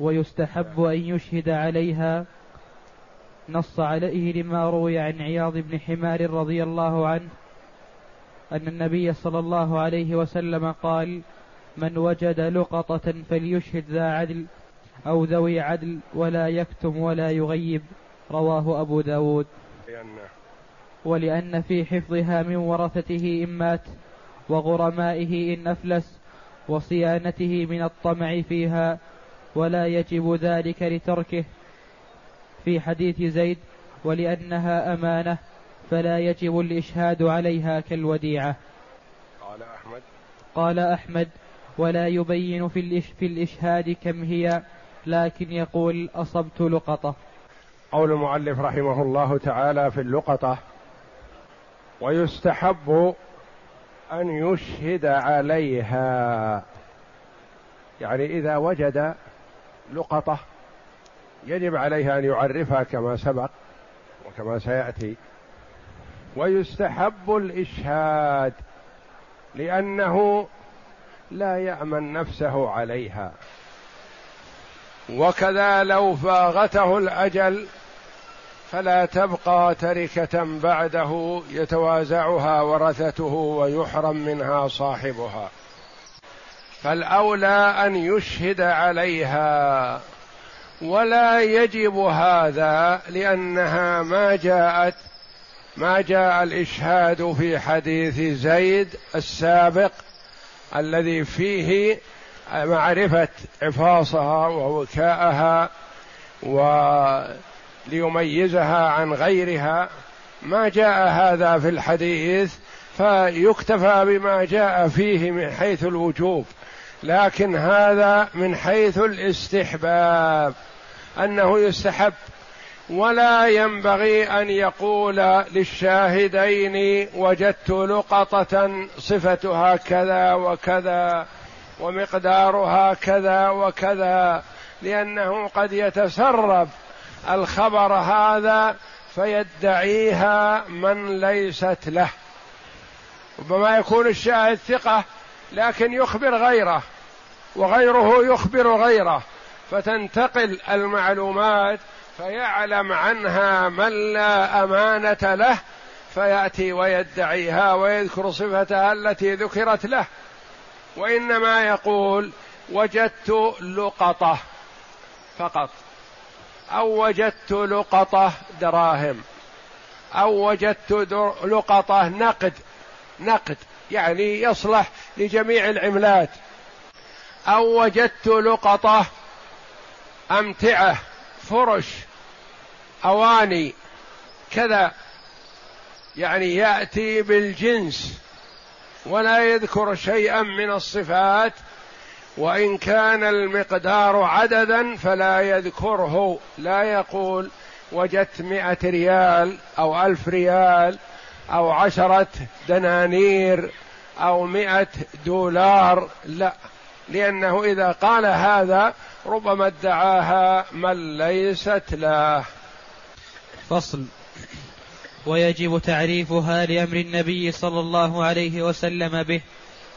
ويستحب أن يشهد عليها. نص عليه لما روي عن عياض بن حمار رضي الله عنه أن النبي صلى الله عليه وسلم قال من وجد لقطة فليشهد ذا عدل أو ذوي عدل ولا يكتم ولا يغيب. رواه أبو داود. ولأن في حفظها من ورثته إن مات وغرمائه إن أفلس وصيانته من الطمع فيها ولا يجب ذلك لتركه في حديث زيد ولأنها أمانة فلا يجب الإشهاد عليها كالوديعة. قال أحمد. قال أحمد ولا يبين في, الإش في الإشهاد كم هي لكن يقول أصبت لقطة. قول المؤلف رحمه الله تعالى في اللقطة ويستحب أن يشهد عليها. يعني إذا وجد لقطة يجب عليه أن يعرفها كما سبق وكما سيأتي. ويستحب الإشهاد لأنه لا يأمن نفسه عليها. وكذا لو فاغته الأجل فلا تبقى تركة بعده يتوازعها ورثته ويحرم منها صاحبها. فالأولى أن يشهد عليها ولا يجب هذا لأنها ما جاءت ما جاء الإشهاد في حديث زيد السابق الذي فيه معرفة عفاصها ووكاءها وليميزها عن غيرها. ما جاء هذا في الحديث فيكتفى بما جاء فيه من حيث الوجوب. لكن هذا من حيث الاستحباب أنه يستحب. ولا ينبغي أن يقول للشاهدين وجدت لقطة صفتها كذا وكذا ومقدارها كذا وكذا لأنه قد يتسرب الخبر هذا فيدعيها من ليست له. ربما يكون الشاهد ثقة لكن يخبر غيره. وغيره يخبر غيره. فتنتقل المعلومات فيعلم عنها من لا أمانة له فيأتي ويدعيها ويذكر صفتها التي ذكرت له. وإنما يقول وجدت لقطة فقط أو وجدت لقطة دراهم أو وجدت لقطة نقد نقد يعني يصلح لجميع العملات. أو وجدت لقطة أمتعة فرش أواني كذا. يعني يأتي بالجنس ولا يذكر شيئا من الصفات وإن كان المقدار عددا فلا يذكره. لا يقول وجدت مئة ريال أو ألف ريال أو عشرة دنانير أو مئة دولار لا. لأنه إذا قال هذا ربما ادعاها من ليست له. فصل. ويجب تعريفها لأمر النبي صلى الله عليه وسلم به.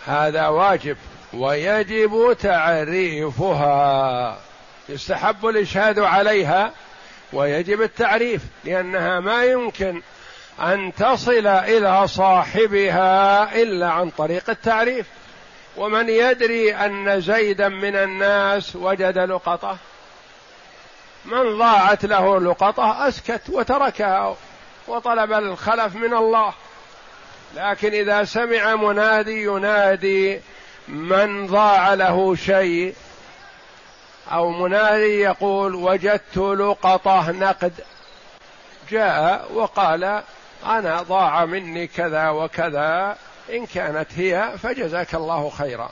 هذا واجب. ويجب تعريفها. يستحب الإشهاد عليها. ويجب التعريف لأنها ما يمكن أن تصل إلى صاحبها إلا عن طريق التعريف. ومن يدري أن زيدا من الناس وجد لقطة من ضاعت له لقطة أسكت وتركها وطلب الخلف من الله. لكن إذا سمع منادي ينادي من ضاع له شيء أو منادي يقول وجدت لقطة نقد جاء وقال أنا ضاع مني كذا وكذا. إن كانت هي فجزاك الله خيرا.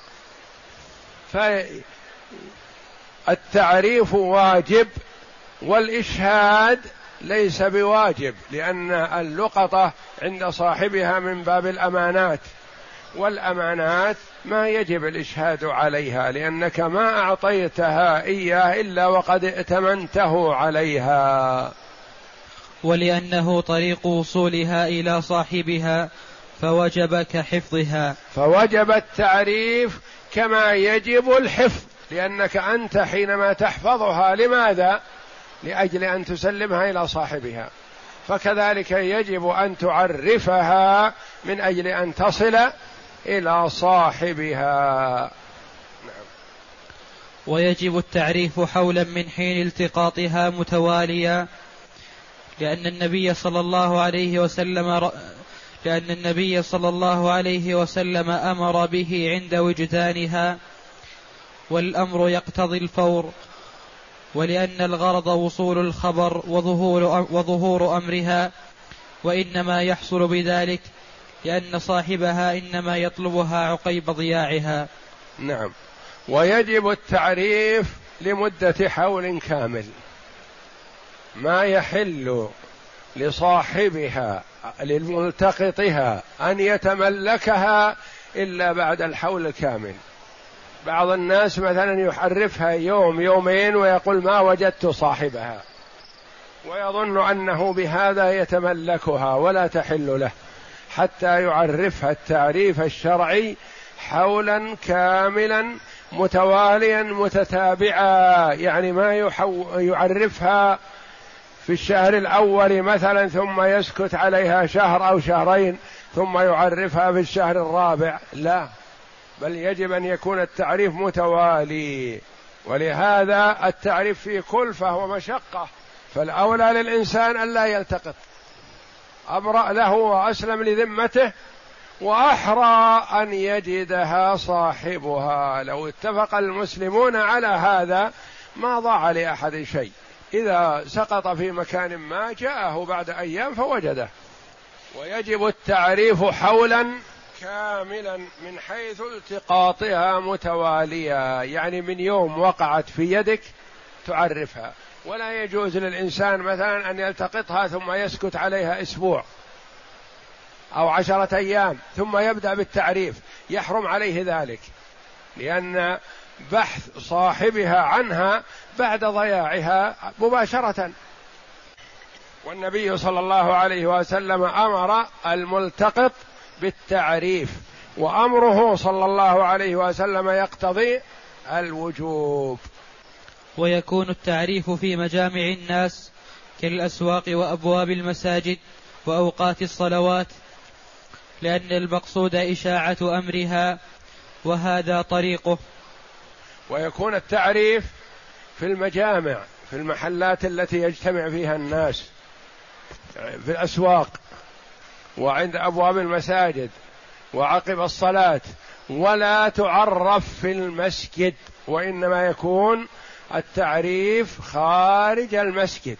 فالتعريف واجب والإشهاد ليس بواجب لأن اللقطة عند صاحبها من باب الأمانات. والأمانات ما يجب الإشهاد عليها لأنك ما أعطيتها إياه إلا وقد ائتمنته عليها. ولأنه طريق وصولها إلى صاحبها فوجب كحفظها فوجب التعريف كما يجب الحفظ لأنك أنت حينما تحفظها لماذا؟ لأجل أن تسلمها إلى صاحبها فكذلك يجب أن تعرفها من أجل أن تصل إلى صاحبها نعم. ويجب التعريف حولا من حين التقاطها متواليا لأن النبي صلى الله عليه وسلم لأن النبي صلى الله عليه وسلم أمر به عند وجدانها والأمر يقتضي الفور ولأن الغرض وصول الخبر وظهور وظهور أمرها وإنما يحصل بذلك لأن صاحبها إنما يطلبها عقيب ضياعها. نعم. ويجب التعريف لمدة حول كامل. ما يحل لصاحبها للملتقطها أن يتملكها إلا بعد الحول الكامل. بعض الناس مثلا يحرفها يوم يومين ويقول ما وجدت صاحبها. ويظن أنه بهذا يتملكها ولا تحل له حتى يعرفها التعريف الشرعي حولا كاملا متواليا متتابعا. يعني ما يعرفها في الشهر الأول مثلا ثم يسكت عليها شهر أو شهرين ثم يعرفها في الشهر الرابع. لا بل يجب أن يكون التعريف متوالي. ولهذا التعريف في كلفه ومشقه فالأولى للإنسان الا يلتقط. أبرأ له وأسلم لذمته وأحرى أن يجدها صاحبها. لو اتفق المسلمون على هذا ما ضاع لأحد شيء. إذا سقط في مكان ما جاءه بعد أيام فوجده. ويجب التعريف حولا كاملا من حيث التقاطها متوالية. يعني من يوم وقعت في يدك تعرفها. ولا يجوز للإنسان مثلا أن يلتقطها ثم يسكت عليها أسبوع أو عشرة أيام ثم يبدأ بالتعريف. يحرم عليه ذلك. لأن بحث صاحبها عنها بعد ضياعها مباشرة. والنبي صلى الله عليه وسلم أمر الملتقط بالتعريف وأمره صلى الله عليه وسلم يقتضي الوجوب. ويكون التعريف في مجامع الناس كالأسواق وأبواب المساجد وأوقات الصلوات لأن المقصود إشاعة أمرها وهذا طريقه. ويكون التعريف في المجامع في المحلات التي يجتمع فيها الناس في الأسواق وعند أبواب المساجد وعقب الصلاة ولا تعرف في المسجد وإنما يكون التعريف خارج المسجد.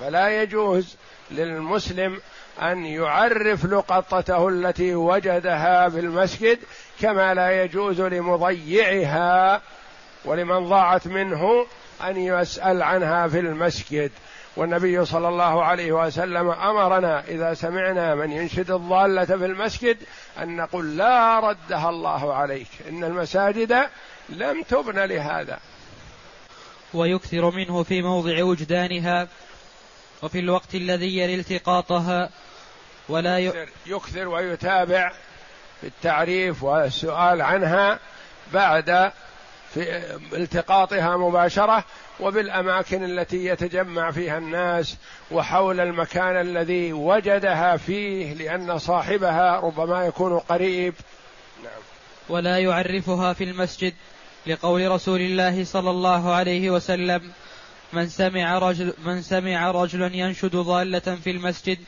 فلا يجوز للمسلم أن يعرف لقطته التي وجدها في المسجد كما لا يجوز لمضيعها ولمن ضاعت منه أن يسأل عنها في المسجد. والنبي صلى الله عليه وسلم أمرنا إذا سمعنا من ينشد الضالة في المسجد أن نقول لا ردها الله عليك. إن المساجد لم تبن لهذا. ويكثر منه في موضع وجدانها وفي الوقت الذي يلي التقاطها ولا ي... يكثر ويتابع في التعريف والسؤال عنها بعد في التقاطها مباشرة وبالأماكن التي يتجمع فيها الناس وحول المكان الذي وجدها فيه لأن صاحبها ربما يكون قريب. نعم. ولا يعرفها في المسجد لقول رسول الله صلى الله عليه وسلم من سمع رجل من سمع رجلا ينشد ضالة في المسجد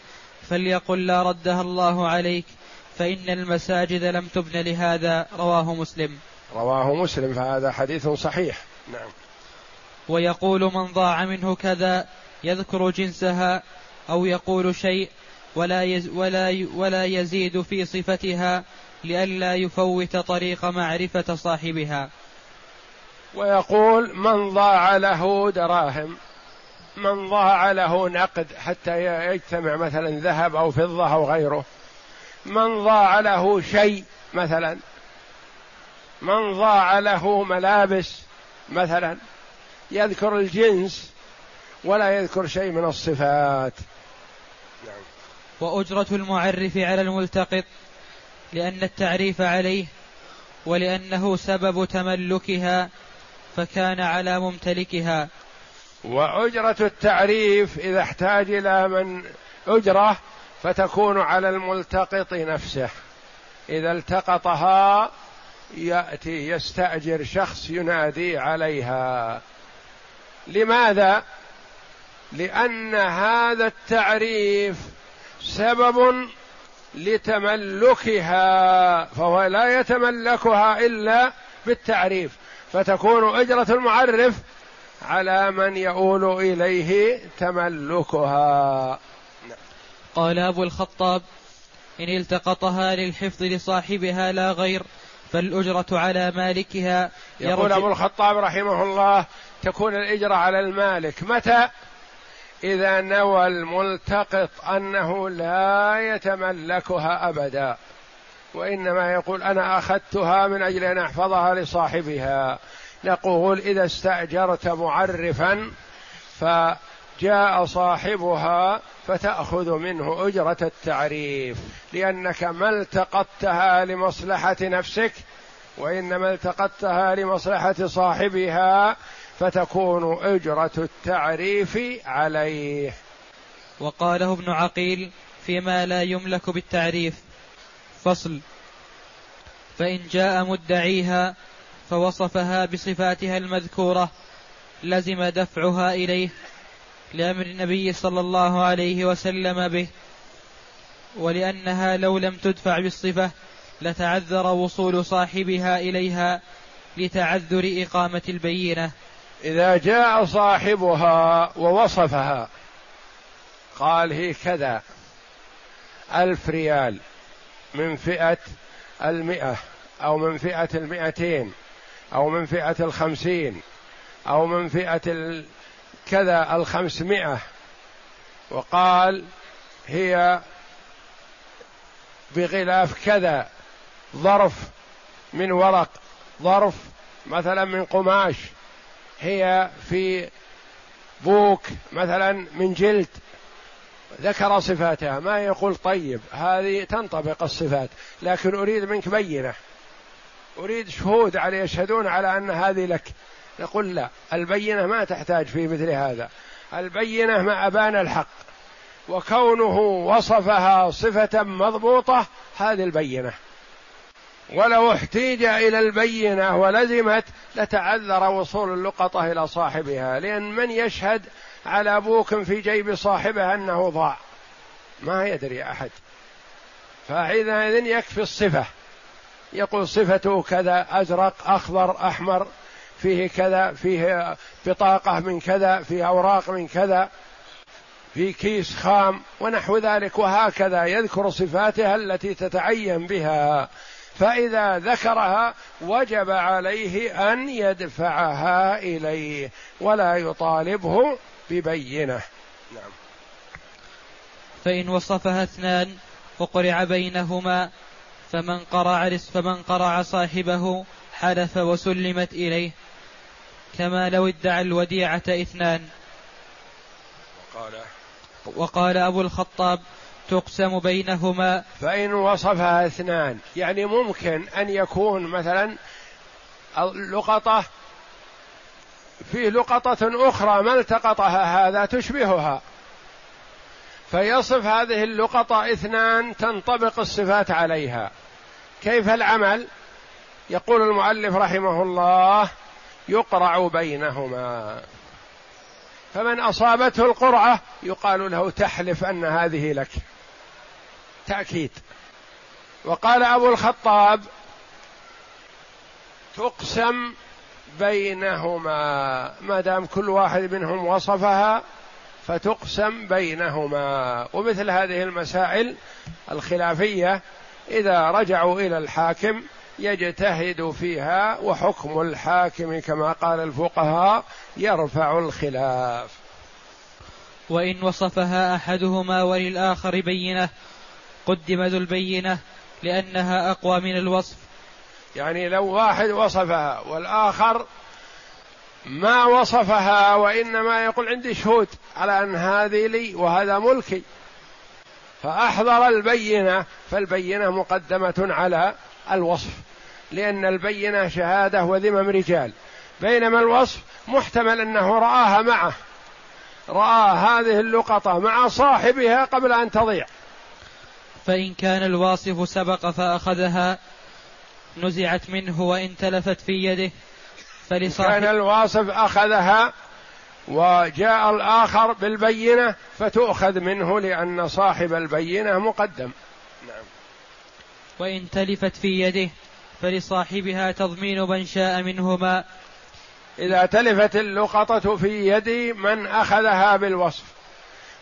فليقل لا ردها الله عليك فإن المساجد لم تبن لهذا. رواه مسلم. رواه مسلم فهذا حديث صحيح. نعم. ويقول من ضاع منه كذا يذكر جنسها أو يقول شيء ولا يز ولا ولا يزيد في صفتها لئلا يفوت طريق معرفة صاحبها. ويقول من ضاع له دراهم من ضاع له نقد حتى يجتمع مثلا ذهب أو فضة أو غيره من ضاع له شيء مثلا من ضاع له ملابس مثلا يذكر الجنس ولا يذكر شيء من الصفات. نعم. وأجرة المعرف على الملتقط لأن التعريف عليه ولأنه سبب تملكها فكان على ممتلكها. وأجرة التعريف إذا احتاج إلى من أجرة فتكون على الملتقط نفسه. إذا التقطها يأتي يستأجر شخص ينادي عليها. لماذا؟ لأن هذا التعريف سبب لتملكها فهو لا يتملكها إلا بالتعريف. فتكون أجرة المعرف على من يؤول إليه تملكها. قال أبو الخطاب إن التقطها للحفظ لصاحبها لا غير فالأجرة على مالكها يقول أبو الخطاب رحمه الله تكون الإجرة على المالك. متى؟ إذا نوى الملتقط أنه لا يتملكها أبدا وإنما يقول أنا أخذتها من أجل أن أحفظها لصاحبها. نقول إذا استأجرت معرفا فجاء صاحبها فتأخذ منه أجرة التعريف. لأنك ما التقطتها لمصلحة نفسك وإنما التقطتها لمصلحة صاحبها فتكون أجرة التعريف عليه. وقاله ابن عقيل فيما لا يملك بالتعريف. فصل. فإن جاء مدعيها فوصفها بصفاتها المذكورة لزم دفعها إليه. لأمر النبي صلى الله عليه وسلم به ولأنها لو لم تدفع بالصفة لتعذر وصول صاحبها إليها لتعذر إقامة البينة. إذا جاء صاحبها ووصفها قال هي كذا ألف ريال من فئة المئة أو من فئة المئتين أو من فئة الخمسين أو من فئة كذا الخمسمائة وقال هي بغلاف كذا ظرف من ورق ظرف مثلا من قماش هي في بوك مثلا من جلد. ذكر صفاتها ما يقول طيب هذه تنطبق الصفات لكن أريد منك بينة. أريد شهود على يشهدون على أن هذه لك. نقول لا البينة ما تحتاج في مثل هذا. البينة ما أبان الحق وكونه وصفها صفة مضبوطة هذه البينة. ولو احتيج إلى البينة ولزمت لتعذر وصول اللقطة إلى صاحبها. لأن من يشهد على بوك في جيب صاحبه أنه ضاع؟ ما يدري أحد. فإذا يكفي الصفة. يقول صفته كذا أزرق أخضر أحمر. فيه كذا فيه بطاقة من كذا فيه أوراق من كذا في كيس خام ونحو ذلك وهكذا يذكر صفاتها التي تتعين بها. فإذا ذكرها وجب عليه أن يدفعها إليه ولا يطالبه ببينة. نعم. فإن وصفها اثنان وقرع بينهما فمن قرع فمن قرع صاحبه حلف وسلمت إليه. كما لو ادعى الوديعة إثنان. وقال وقال أبو الخطاب تقسم بينهما. فإن وصفها إثنان يعني ممكن أن يكون مثلا اللقطة فيه لقطة أخرى ما التقطها هذا تشبهها. فيصف هذه اللقطة إثنان تنطبق الصفات عليها. كيف العمل؟ يقول المؤلف رحمه الله يقرع بينهما. فمن أصابته القرعة يقال له تحلف أن هذه لك. تأكيد. وقال أبو الخطاب تقسم بينهما. ما دام كل واحد منهم وصفها فتقسم بينهما. ومثل هذه المسائل الخلافية إذا رجعوا إلى الحاكم يجتهد فيها وحكم الحاكم كما قال الفقهاء يرفع الخلاف. وإن وصفها أحدهما وللآخر بينة قدم ذو البينة لأنها أقوى من الوصف. يعني لو واحد وصفها والآخر ما وصفها وإنما يقول عندي شهود على أن هذه لي وهذا ملكي. فأحضر البينة فالبينة مقدمة على الوصف. لأن البينة شهادة وذمم رجال. بينما الوصف محتمل أنه رآها معه. رأى هذه اللقطة مع صاحبها قبل أن تضيع. فإن كان الواصف سبق فأخذها نزعت منه وإن تلفت في يده فلصاحب كان الواصف أخذها وجاء الآخر بالبينة فتؤخذ منه لأن صاحب البينة مقدم. نعم. وإن تلفت في يده فلصاحبها تضمين من شاء منهما. إذا تلفت اللقطة في يد من أخذها بالوصف.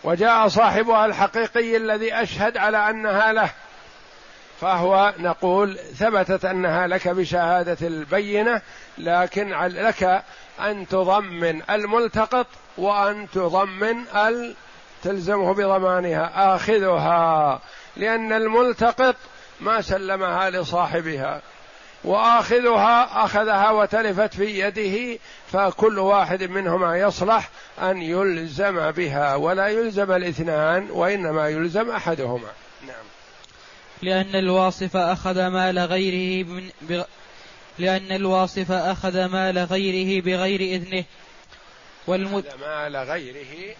وجاء صاحبها الحقيقي الذي أشهد على أنها له. فهو نقول ثبتت أنها لك بشهادة البينة لكن لك أن تضمن الملتقط وأن تضمن ال تلزمه بضمانها آخذها. لأن الملتقط ما سلمها لصاحبها. وآخذها أخذها وتلفت في يده فكل واحد منهما يصلح أن يلزم بها ولا يلزم الاثنان وإنما يلزم أحدهما. نعم. لأن الواصف أخذ مال غيره من بغ... لأن الواصف أخذ مال غيره بغير إذنه. والمد... مال غيره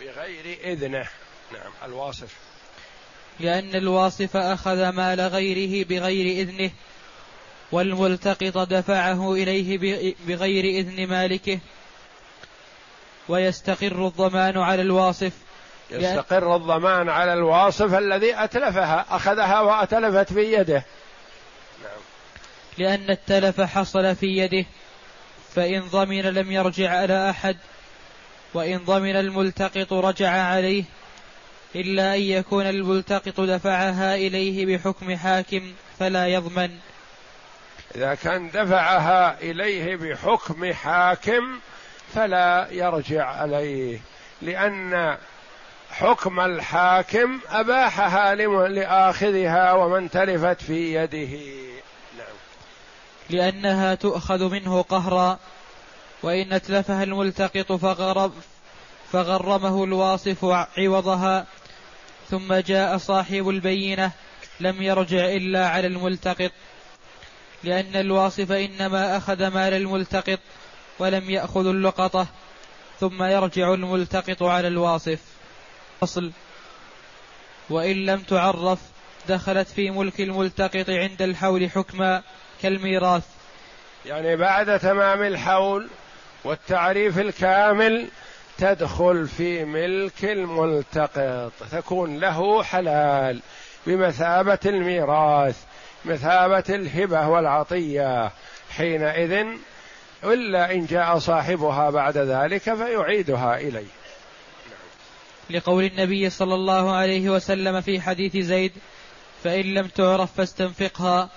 بغير إذنه. نعم الواصف. لأن الواصف أخذ مال غيره بغير إذنه والملتقط دفعه إليه بغير إذن مالكه. ويستقر الضمان على الواصف. يستقر الضمان على الواصف الذي أتلفها أخذها وأتلفت في يده. نعم. لأن التلف حصل في يده. فإن ضمن لم يرجع على أحد وإن ضمن الملتقط رجع عليه. إلا أن يكون الملتقط دفعها إليه بحكم حاكم فلا يضمن. إذا كان دفعها إليه بحكم حاكم فلا يرجع عليه لأن حكم الحاكم أباحها لآخذها ومن تلفت في يده. نعم. لأنها تؤخذ منه قهرا وإن أتلفها الملتقط فغرب فغرمه الواصف عوضها. ثم جاء صاحب البينة لم يرجع إلا على الملتقط. لأن الواصف إنما أخذ مال الملتقط ولم يأخذ اللقطة ثم يرجع الملتقط على الواصف. أصل. وإن لم تعرف دخلت في ملك الملتقط عند الحول حكما كالميراث. يعني بعد تمام الحول والتعريف الكامل تدخل في ملك الملتقط تكون له حلال بمثابة الميراث مثابة الهبة والعطية. حينئذ إلا إن جاء صاحبها بعد ذلك فيعيدها إليه. لقول النبي صلى الله عليه وسلم في حديث زيد فإن لم تعرف فاستنفقها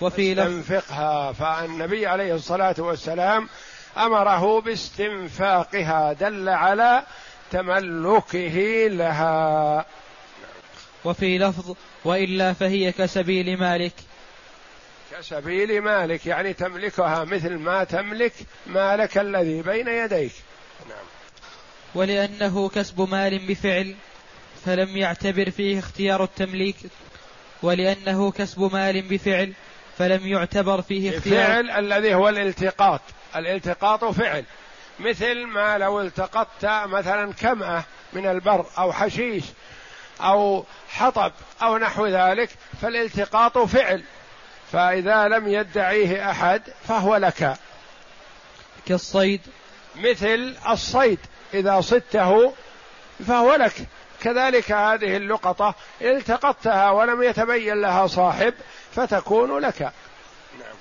وفي استنفقها فالنبي عليه الصلاة والسلام أمره باستنفاقها دل على تملكه لها. وفي لفظ وإلا فهي كسبيل مالك. كسبيل مالك يعني تملكها مثل ما تملك مالك الذي بين يديك. نعم. ولأنه كسب مال بفعل فلم يعتبر فيه اختيار التمليك. ولأنه كسب مال بفعل فلم يعتبر فيه اختيار. فعل الذي هو الالتقاط. الالتقاط فعل. مثل ما لو التقطت مثلا كمأة من البر أو حشيش أو حطب أو نحو ذلك فالالتقاط فعل. فإذا لم يدعيه أحد فهو لك. كالصيد. مثل الصيد. إذا صدته فهو لك. كذلك هذه اللقطة التقطتها ولم يتبين لها صاحب فتكون لك. نعم.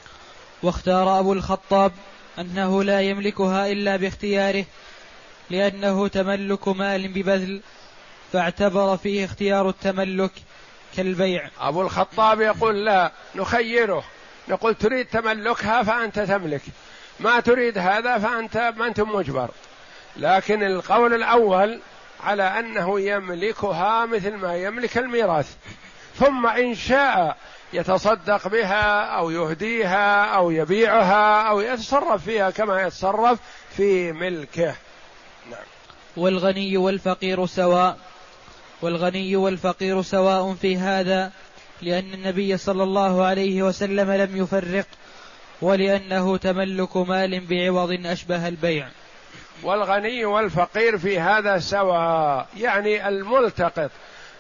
واختار أبو الخطاب. أنه لا يملكها إلا باختياره لأنه تملك مال ببذل فاعتبر فيه اختيار التملك كالبيع. أبو الخطاب يقول لا نخيره. نقول تريد تملكها فأنت تملك ما تريد هذا فأنت ما أنت مجبر. لكن القول الأول على أنه يملكها مثل ما يملك الميراث. ثم إن شاء يتصدق بها أو يهديها أو يبيعها أو يتصرف فيها كما يتصرف في ملكه. نعم. والغني والفقير سواء والغني والفقير سواء في هذا لأن النبي صلى الله عليه وسلم لم يفرق ولأنه تملك مال بعوض أشبه البيع. والغني والفقير في هذا سواء يعني الملتقط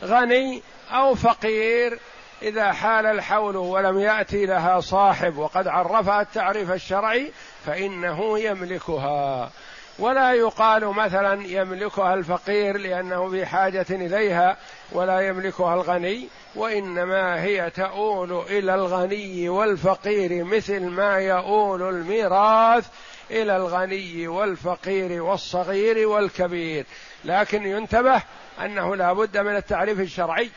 غني أو فقير إذا حال الحول ولم يأتي لها صاحب وقد عرفها التعريف الشرعي فإنه يملكها. ولا يقال مثلا يملكها الفقير لأنه بحاجة إليها ولا يملكها الغني وإنما هي تؤول إلى الغني والفقير مثل ما يؤول الميراث إلى الغني والفقير والصغير والكبير. لكن ينتبه أنه لا بد من التعريف الشرعي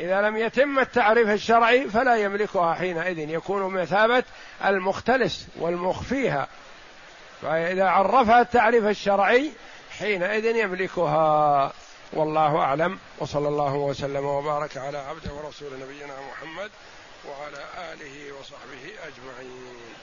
إذا لم يتم التعريف الشرعي فلا يملكها حينئذ يكون مثابة المختلس والمخفيها. فإذا عرفها التعريف الشرعي حينئذ يملكها. والله أعلم. وصلى الله وسلم وبارك على عبده ورسول نبينا محمد وعلى آله وصحبه أجمعين.